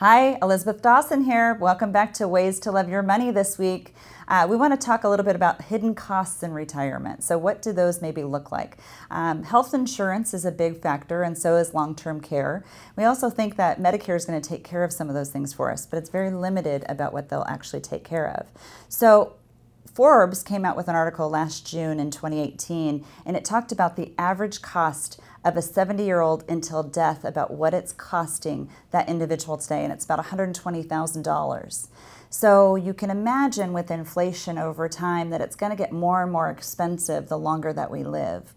Hi, Elizabeth Dawson here. Welcome back to Ways to Love Your Money this week. Uh, we want to talk a little bit about hidden costs in retirement. So, what do those maybe look like? Um, health insurance is a big factor, and so is long term care. We also think that Medicare is going to take care of some of those things for us, but it's very limited about what they'll actually take care of. So, Forbes came out with an article last June in 2018, and it talked about the average cost of a 70 year old until death, about what it's costing that individual today, and it's about $120,000. So you can imagine with inflation over time that it's going to get more and more expensive the longer that we live.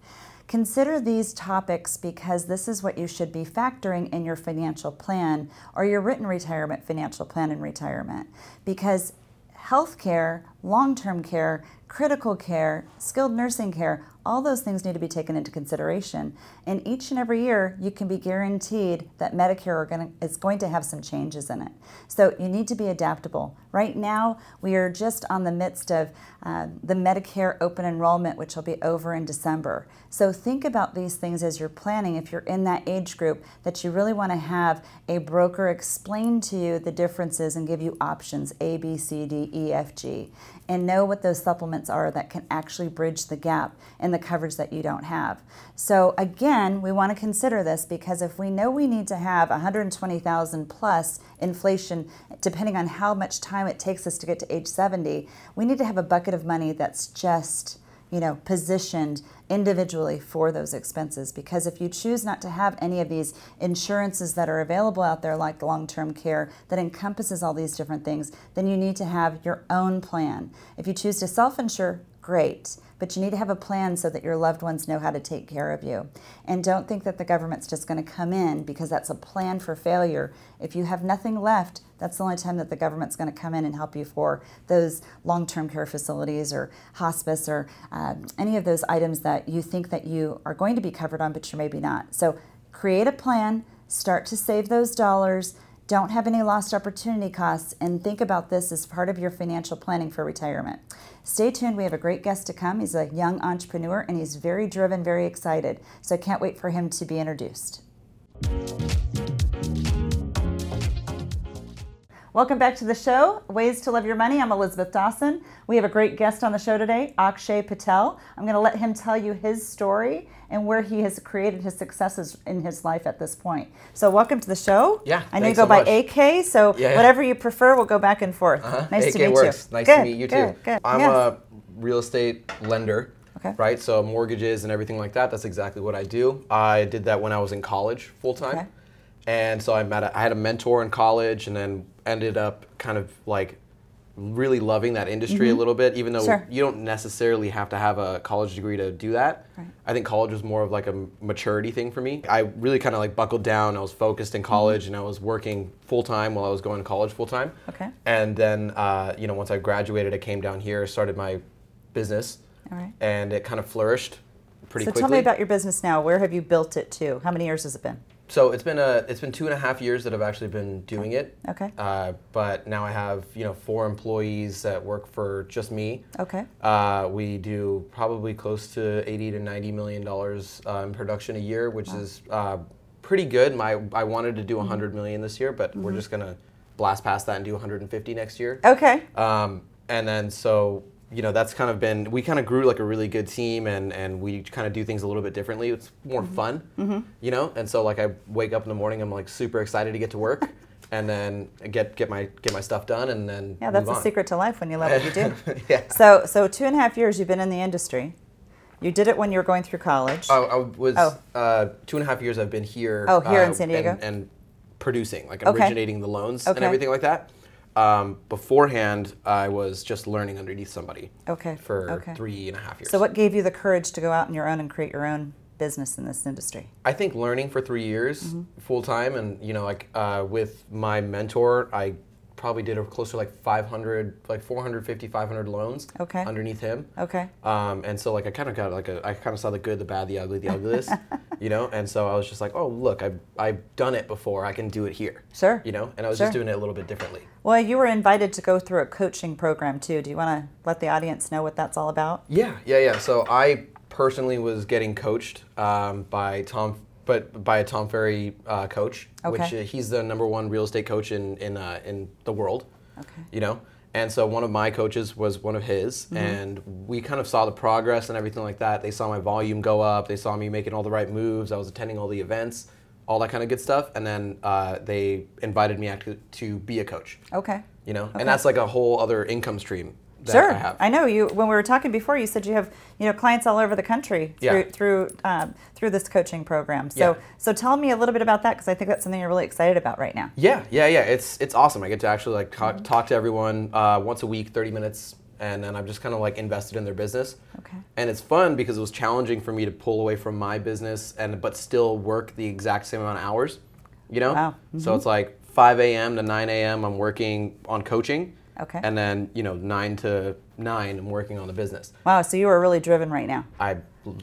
Consider these topics because this is what you should be factoring in your financial plan or your written retirement financial plan in retirement. Because healthcare, long term care, critical care, skilled nursing care, all those things need to be taken into consideration. And each and every year, you can be guaranteed that Medicare gonna, is going to have some changes in it. So you need to be adaptable. Right now, we are just on the midst of uh, the Medicare open enrollment, which will be over in December. So think about these things as you're planning. If you're in that age group, that you really want to have a broker explain to you the differences and give you options A, B, C, D, E, F, G, and know what those supplements are that can actually bridge the gap in the coverage that you don't have. So again, we want to consider this because if we know we need to have 120,000 plus inflation, depending on how much time it takes us to get to age 70, we need to have a bucket of money that's just you know, positioned individually for those expenses. Because if you choose not to have any of these insurances that are available out there, like long term care, that encompasses all these different things, then you need to have your own plan. If you choose to self insure, great but you need to have a plan so that your loved ones know how to take care of you. And don't think that the government's just going to come in because that's a plan for failure. If you have nothing left, that's the only time that the government's going to come in and help you for those long-term care facilities or hospice or uh, any of those items that you think that you are going to be covered on, but you're maybe not. So create a plan, start to save those dollars don't have any lost opportunity costs, and think about this as part of your financial planning for retirement. Stay tuned. We have a great guest to come. He's a young entrepreneur and he's very driven, very excited. So I can't wait for him to be introduced. Welcome back to the show, Ways to Love Your Money. I'm Elizabeth Dawson. We have a great guest on the show today, Akshay Patel. I'm going to let him tell you his story and where he has created his successes in his life at this point. So, welcome to the show. Yeah, I know you go so by AK, so yeah, yeah. whatever you prefer, we'll go back and forth. Uh-huh. Nice AK to meet works. you. Nice good, to meet you good, too. Good, I'm yes. a real estate lender. Okay. Right, so mortgages and everything like that. That's exactly what I do. I did that when I was in college full time. Okay. And so I met a, I had a mentor in college and then ended up kind of like really loving that industry mm-hmm. a little bit, even though sure. you don't necessarily have to have a college degree to do that. Right. I think college was more of like a maturity thing for me. I really kind of like buckled down. I was focused in college mm-hmm. and I was working full time while I was going to college full time. Okay. And then, uh, you know, once I graduated, I came down here, started my business, All right. and it kind of flourished pretty so quickly. tell me about your business now. Where have you built it to? How many years has it been? So it's been a it's been two and a half years that I've actually been doing it. Okay. Uh, but now I have you know four employees that work for just me. Okay. Uh, we do probably close to eighty to ninety million dollars uh, in production a year, which Wow. is uh, pretty good. My I wanted to do Mm-hmm. 100 million this year, but we're just gonna blast past that and do 150 next year. Okay. Um, and then so you know that's kind of been we kind of grew like a really good team and and we kind of do things a little bit differently. It's more Mm-hmm. fun, you know. And so like I wake up in the morning, I'm like super excited to get to work, and then get get my get my stuff done, and then Yeah, that's the secret to life when you love what you do. yeah. So, so two and a half years you've been in the industry. You did it when you were going through college. I, I was Oh. uh, two and a half years. I've been here. Oh, here in uh, San Diego? and, and producing, like Okay. originating the loans and everything like that. Um, beforehand, I was just learning underneath somebody Okay. for okay. three and a half years. So, what gave you the courage to go out on your own and create your own business in this industry? I think learning for three years Mm-hmm. full time, and you know, like uh, with my mentor, I probably did a close to like 500, like 450, 500 loans Okay. underneath him. Okay. Um, and so like I kind of got like a, I kind of saw the good, the bad, the ugly, the ugliest, you know. And so I was just like, oh look, I've I've done it before. I can do it here. Sure. You know, and I was Sure. just doing it a little bit differently. Well, you were invited to go through a coaching program too. Do you want to let the audience know what that's all about? Yeah, yeah, yeah. So I personally was getting coached um, by Tom but by a Tom Ferry uh, coach, which uh, he's the number one real estate coach in in uh, in the world. Okay. You know, and so one of my coaches was one of his, Mm-hmm. and we kind of saw the progress and everything like that. They saw my volume go up. They saw me making all the right moves. I was attending all the events, all that kind of good stuff, and then uh, they invited me actually to be a coach. Okay. You know, Okay. and that's like a whole other income stream Sure, I have. know you. When we were talking before, you said you have you know clients all over the country through Yeah. through um, through this coaching program. So Yeah. so tell me a little bit about that because I think that's something you're really excited about right now. Yeah, yeah, yeah. It's it's awesome. I get to actually like talk, Mm-hmm. talk to everyone uh, once a week, thirty minutes, and then I'm just kind of like invested in their business. Okay. And it's fun because it was challenging for me to pull away from my business and but still work the exact same amount of hours. You know. Wow. So it's like 5 a.m. to 9 a.m. I'm working on coaching. Okay. And then you know 9 to 9 I'm working on the business. Wow. So you are really driven right now. I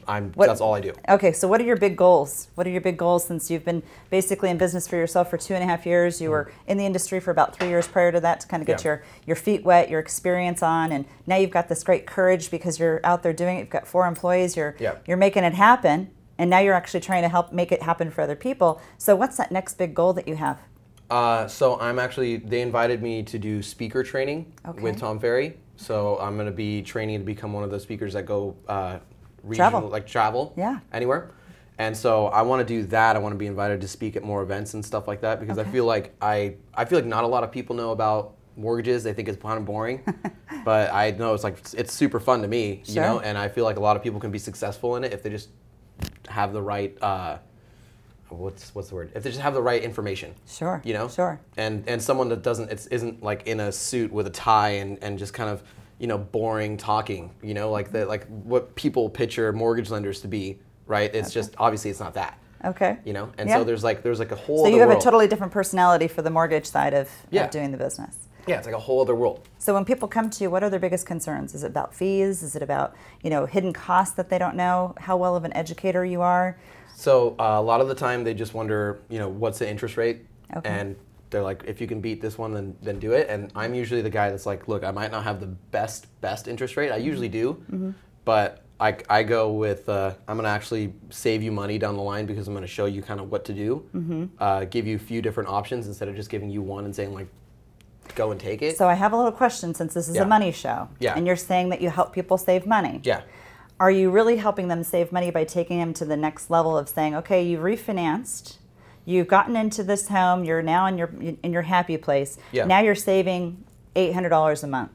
I'm What- that's all I do. Okay, so what are your big goals? What are your big goals since you've been basically in business for yourself for two and a half years? You were in the industry for about three years prior to that to kind of get Mm-hmm. Yeah. your, your feet wet, your experience on, and now you've got this great courage because you're out there doing it. You've got four employees. You're Yeah. you're making it happen, and now you're actually trying to help make it happen for other people. So what's that next big goal that you have? Uh, so I'm actually they invited me to do speaker training Okay. with Tom Ferry. So I'm going to be training to become one of those speakers that go uh, regional, Travel. like travel, Yeah. anywhere. And so I want to do that. I want to be invited to speak at more events and stuff like that because Okay. I feel like I I feel like not a lot of people know about mortgages. They think it's kind of boring, but I know it's like it's super fun to me, sure. you know. And I feel like a lot of people can be successful in it if they just have the right. Uh, what's what's the word? If they just have the right information Sure. you know Sure. and and someone that doesn't it's isn't like in a suit with a tie and and just kind of you know boring talking you know like the like what people picture mortgage lenders to be right it's just obviously it's not that Okay. you know and Yeah. so there's like there's like a whole So other you have world. a totally different personality for the mortgage side of, Yeah. of doing the business. yeah it's like a whole other world So when people come to you, what are their biggest concerns? Is it about fees? Is it about you know hidden costs that they don't know? How well of an educator you are? So uh, a lot of the time they just wonder you know what's the interest rate Okay. and they're like if you can beat this one then then do it and i'm usually the guy that's like look i might not have the best best interest rate i usually do Mm-hmm. but I, I go with uh, i'm going to actually save you money down the line because i'm going to show you kind of what to do Mm-hmm. uh, give you a few different options instead of just giving you one and saying like go and take it So I have a little question since this is Yeah. a money show, Yeah. and you're saying that you help people save money. yeah Are you really helping them save money by taking them to the next level of saying, okay, you've refinanced, you've gotten into this home, you're now in your in your happy place. Yeah. Now you're saving eight hundred dollars a month.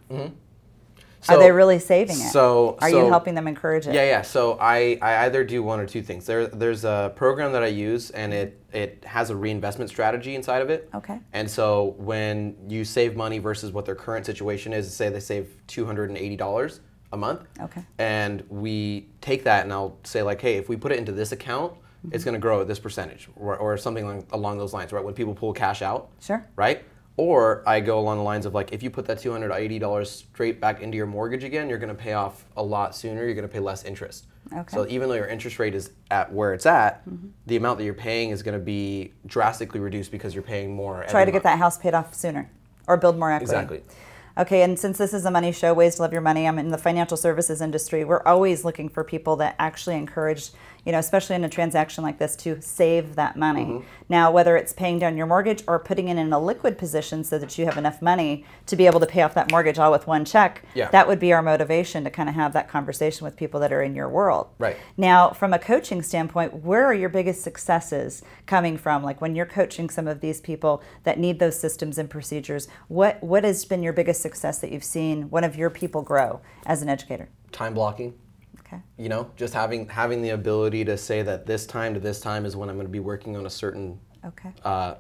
So- Are they really saving it? so- are you helping them encourage it? Yeah, yeah. So I, I either do one or two things. There, there's a program that I use, and it, it has a reinvestment strategy inside of it. Okay. And so when you save money versus what their current situation is, say they save two hundred and eighty dollars a month. Okay. And we take that, and I'll say like, hey, if we put it into this account, it's going to grow at this percentage, or, or something like, along those lines, right? When people pull cash out Sure. right? Or I go along the lines of like, if you put that two hundred eighty dollars straight back into your mortgage again, you're going to pay off a lot sooner. You're going to pay less interest. Okay. So even though your interest rate is at where it's at, Mm-hmm. the amount that you're paying is going to be drastically reduced because you're paying more. Try to get that house paid off sooner or build more equity. Exactly. Okay, and since this is a money show, Ways to Love Your Money, I'm in the financial services industry. We're always looking for people that actually encourage, you know, especially in a transaction like this, to save that money. Mm-hmm. Now, whether it's paying down your mortgage or putting it in a liquid position so that you have enough money to be able to pay off that mortgage all with one check, Yeah. that would be our motivation to kind of have that conversation with people that are in your world. Right. Now, from a coaching standpoint, where are your biggest successes coming from? Like when you're coaching some of these people that need those systems and procedures, what what has been your biggest success that you've seen one of your people grow as an educator? time blocking. Okay. You know, just having having the ability to say that this time to this time is when I'm going to be working on a certain Okay. uh,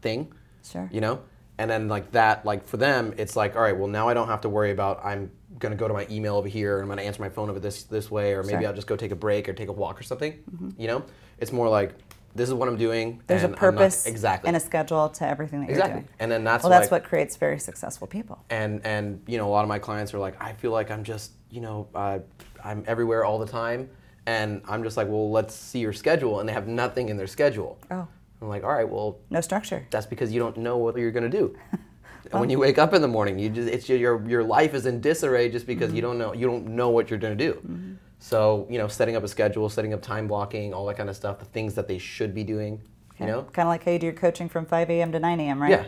thing. Sure. you know and then like that like for them it's like all right well now i don't have to worry about i'm going to go to my email over here and i'm going to answer my phone over this this way or maybe Sure. i'll just go take a break or take a walk or something you know it's more like this is what i'm doing There's a I'm not- purpose exactly and a schedule to everything that exactly you're doing. and then that's well, that's like, what creates very successful people. and and you know a lot of my clients are like i feel like i'm just you know uh, i'm everywhere all the time and i'm just like well let's see your schedule and they have nothing in their schedule Oh, i'm like all right well no structure. that's because you don't know what you're going to do. and when you wake up in the morning, you just it's your your life is in disarray just because you don't know you don't know what you're going to do. So you know, setting up a schedule, setting up time blocking, all that kind of stuff, the things that they should be doing. You know, Kind of like how you do your coaching from 5 a.m. to 9 a.m., right? Yeah,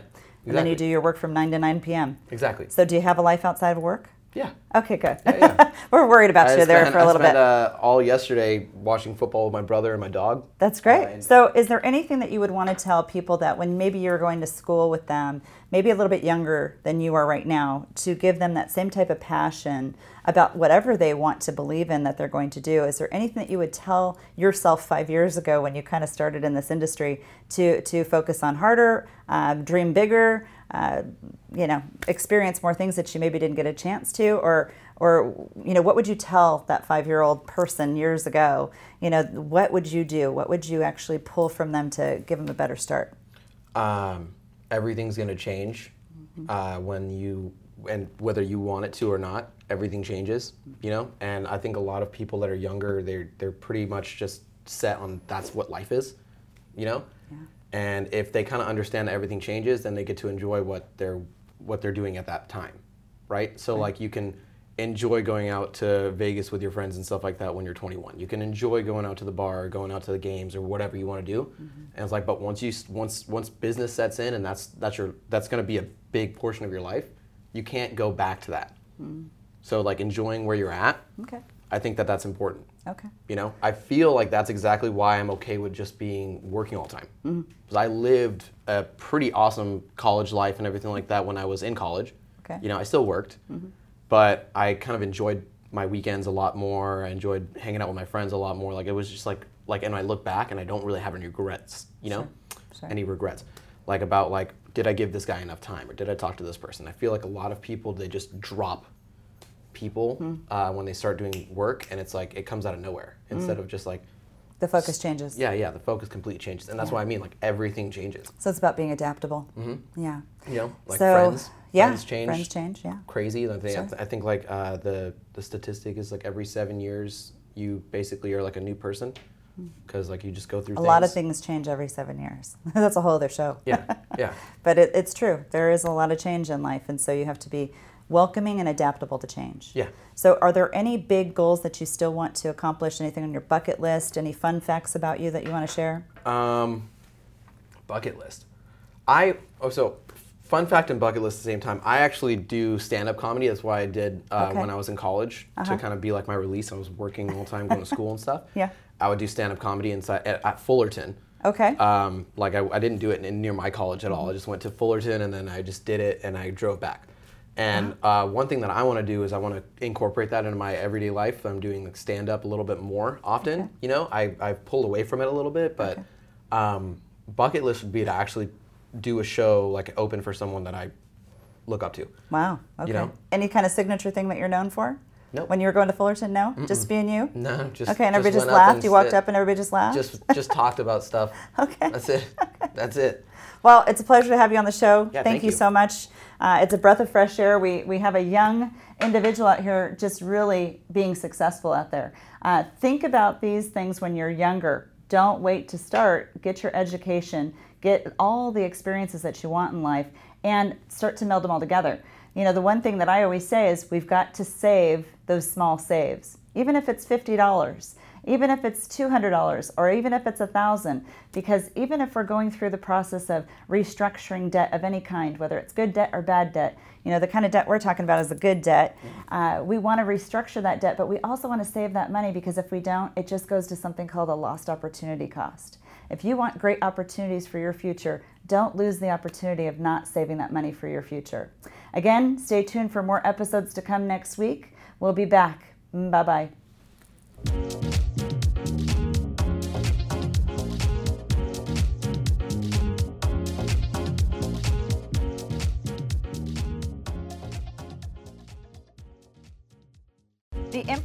And then you do your work from 9 to 9 p.m. exactly. So do you have a life outside of work? Yeah. Okay, good. yeah. We're worried about I you there spent- for a little I spent, bit. Uh, all yesterday watching football with my brother and my dog. That's great. and- so, is there anything that you would want to tell people that when maybe you're going to school with them, maybe a little bit younger than you are right now, to give them that same type of passion about whatever they want to believe in that they're going to do? Is there anything that you would tell yourself five years ago when you kind of started in this industry to to focus on harder, um, dream bigger, uh, you know, experience more things that you maybe didn't get a chance to, or or you know, what would you tell that five-year-old person years ago? You know, what would you do? What would you actually pull from them to give them a better start? um, everything's going to change uh, when you and whether you want it to or not everything changes you know and i think a lot of people that are younger they're they're pretty much just set on that's what life is you know and if they kind of understand that everything changes then they get to enjoy what they're what they're doing at that time right so like you can enjoy going out to vegas with your friends and stuff like that when you're 21 you can enjoy going out to the bar going out to the games or whatever you want to do mm-hmm. and it's like but once you once once business sets in and that's that's your that's going to be a big portion of your life you can't go back to that mm. so like enjoying where you're at Okay. i think that that's important Okay. you know, I feel like that's exactly why I'm okay with just being working all the time. Mm-hmm. Because I lived a pretty awesome college life and everything like that when I was in college. Okay. You know, I still worked, mm-hmm. But I kind of enjoyed my weekends a lot more. I enjoyed hanging out with my friends a lot more. Like it was just like like, and I look back and I don't really have any regrets. You know, Sure. any regrets, like about like did I give this guy enough time or did I talk to this person? I feel like a lot of people they just drop people Hmm. uh, when they start doing work and it's like it comes out of nowhere Hmm. instead of just like The focus changes. yeah yeah the focus completely changes and that's what i mean like everything changes So it's about being adaptable. Yeah. you know like so, friends yeah, friends change Friends change. Yeah. crazy I think, Sure. I think like uh, the the statistic is like every seven years you basically are like a new person because like you just go through Hmm. A lot of things change every seven years. That's a whole other show. yeah yeah But it, it's true. There is a lot of change in life, and so you have to be welcoming and adaptable to change. Yeah. So, are there any big goals that you still want to accomplish? Anything on your bucket list? Any fun facts about you that you want to share? Um, bucket list. I oh so fun fact and bucket list at the same time. I actually do stand up comedy. That's why I did uh, Okay. when I was in college Uh-huh. to kind of be like my release. I was working all the time, going to school and stuff. Yeah. I would do stand up comedy inside at, at Fullerton. Okay. Um, like I, I didn't do it in, near my college at all. I just went to Fullerton and then I just did it and I drove back. And Uh-huh. uh, one thing that I want to do is I want to incorporate that into my everyday life. I'm doing like stand up a little bit more often. Okay. You know, I I've pulled away from it a little bit, but Okay. um, bucket list would be to actually do a show like open for someone that I look up to. wow. Okay. know? Any kind of signature thing that you're known for? Nope. When you were going to Fullerton? No? Just being you? No, just Okay, and everybody just, up laughed. You walked sit- up and everybody just laughed? Just just talked about stuff. Okay. That's it. That's it. Well, it's a pleasure to have you on the show. Yeah, thank, thank you, you. so much. Uh, it's a breath of fresh air. We, we have a young individual out here just really being successful out there. Uh, think about these things when you're younger. Don't wait to start. Get your education, get all the experiences that you want in life, and start to meld them all together. You know, the one thing that I always say is we've got to save those small saves, even if it's $50 even if it's $200 or even if it's a thousand because even if we're going through the process of restructuring debt of any kind whether it's good debt or bad debt you know the kind of debt we're talking about is the good debt. Uh, we want to restructure that debt but we also want to save that money because if we don't it just goes to something called a lost opportunity cost if you want great opportunities for your future don't lose the opportunity of not saving that money for your future. Again stay tuned for more episodes to come next week. We'll be back. Bye bye